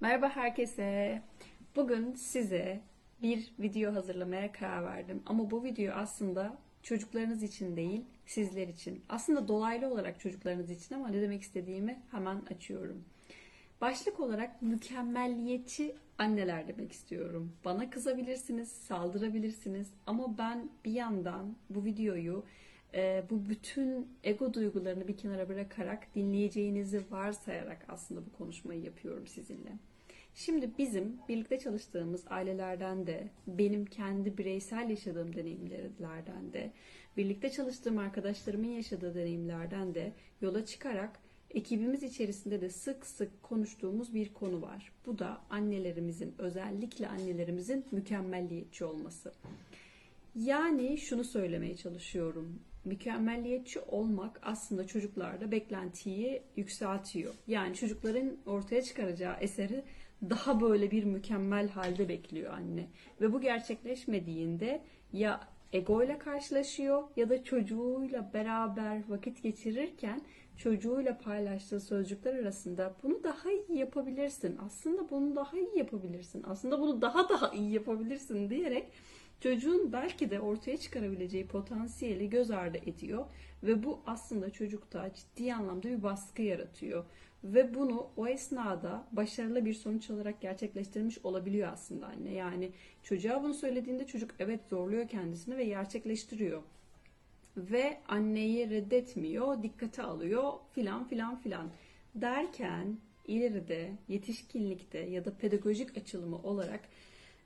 Merhaba herkese. Bugün size bir video hazırlamaya karar verdim. Ama bu video aslında çocuklarınız için değil, sizler için. Aslında dolaylı olarak çocuklarınız için ama ne demek istediğimi hemen açıyorum. Başlık olarak mükemmelliyetçi anneler demek istiyorum. Bana kızabilirsiniz, saldırabilirsiniz ama ben bir yandan bu videoyu bu bütün ego duygularını bir kenara bırakarak dinleyeceğinizi varsayarak aslında bu konuşmayı yapıyorum sizinle. Şimdi bizim birlikte çalıştığımız ailelerden de, benim kendi bireysel yaşadığım deneyimlerden de, birlikte çalıştığım arkadaşlarımın yaşadığı deneyimlerden de yola çıkarak ekibimiz içerisinde de sık sık konuştuğumuz bir konu var. Bu da annelerimizin, özellikle annelerimizin mükemmelliyetçi olması. Yani şunu söylemeye çalışıyorum. Mükemmelliyetçi olmak aslında çocuklarda beklentiyi yükseltiyor. Yani çocukların ortaya çıkaracağı eseri daha böyle bir mükemmel halde bekliyor anne. Ve bu gerçekleşmediğinde ya ego ile karşılaşıyor ya da çocuğuyla beraber vakit geçirirken çocuğuyla paylaştığı sözcükler arasında bunu daha iyi yapabilirsin. Aslında bunu daha iyi yapabilirsin. Aslında bunu daha daha iyi yapabilirsin diyerek çocuğun belki de ortaya çıkarabileceği potansiyeli göz ardı ediyor ve bu aslında çocukta ciddi anlamda bir baskı yaratıyor ve bunu o esnada başarılı bir sonuç olarak gerçekleştirmiş olabiliyor aslında anne. Yani çocuğa bunu söylediğinde çocuk evet zorluyor kendisini ve gerçekleştiriyor. Ve anneyi reddetmiyor, dikkate alıyor filan filan filan derken ileride yetişkinlikte ya da pedagojik açılımı olarak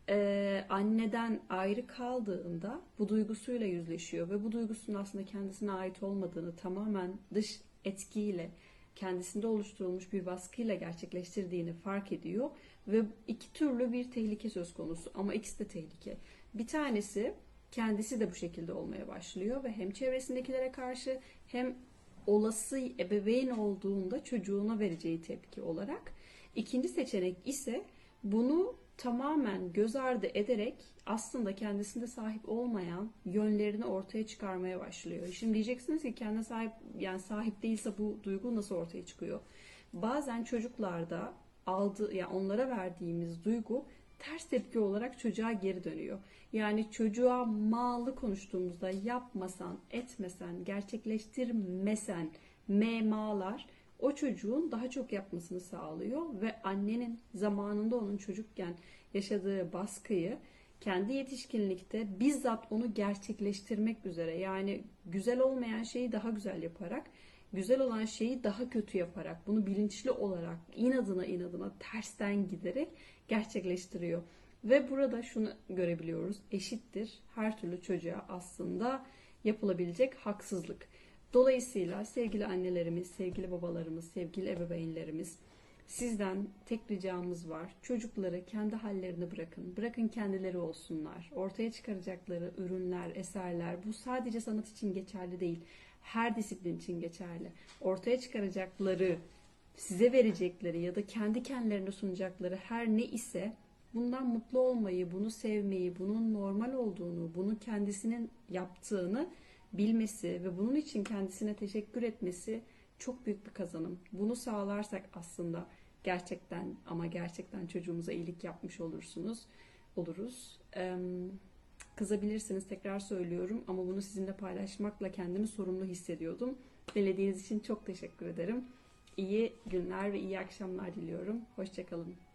e, anneden ayrı kaldığında bu duygusuyla yüzleşiyor ve bu duygusunun aslında kendisine ait olmadığını tamamen dış etkiyle kendisinde oluşturulmuş bir baskıyla gerçekleştirdiğini fark ediyor ve iki türlü bir tehlike söz konusu ama ikisi de tehlike. Bir tanesi kendisi de bu şekilde olmaya başlıyor ve hem çevresindekilere karşı hem olası ebeveyn olduğunda çocuğuna vereceği tepki olarak. İkinci seçenek ise bunu tamamen göz ardı ederek aslında kendisinde sahip olmayan yönlerini ortaya çıkarmaya başlıyor. Şimdi diyeceksiniz ki kendine sahip yani sahip değilse bu duygu nasıl ortaya çıkıyor? Bazen çocuklarda aldı yani onlara verdiğimiz duygu ters tepki olarak çocuğa geri dönüyor. Yani çocuğa malı konuştuğumuzda yapmasan, etmesen, gerçekleştirmesen memalar o çocuğun daha çok yapmasını sağlıyor ve annenin zamanında onun çocukken yaşadığı baskıyı kendi yetişkinlikte bizzat onu gerçekleştirmek üzere yani güzel olmayan şeyi daha güzel yaparak güzel olan şeyi daha kötü yaparak bunu bilinçli olarak inadına inadına tersten giderek gerçekleştiriyor. Ve burada şunu görebiliyoruz. Eşittir her türlü çocuğa aslında yapılabilecek haksızlık. Dolayısıyla sevgili annelerimiz, sevgili babalarımız, sevgili ebeveynlerimiz sizden tek ricamız var. Çocukları kendi hallerini bırakın. Bırakın kendileri olsunlar. Ortaya çıkaracakları ürünler, eserler bu sadece sanat için geçerli değil. Her disiplin için geçerli. Ortaya çıkaracakları, size verecekleri ya da kendi kendilerine sunacakları her ne ise bundan mutlu olmayı, bunu sevmeyi, bunun normal olduğunu, bunu kendisinin yaptığını bilmesi ve bunun için kendisine teşekkür etmesi çok büyük bir kazanım. Bunu sağlarsak aslında gerçekten ama gerçekten çocuğumuza iyilik yapmış olursunuz, oluruz. Kızabilirsiniz tekrar söylüyorum ama bunu sizinle paylaşmakla kendimi sorumlu hissediyordum. Dinlediğiniz için çok teşekkür ederim. İyi günler ve iyi akşamlar diliyorum. Hoşçakalın.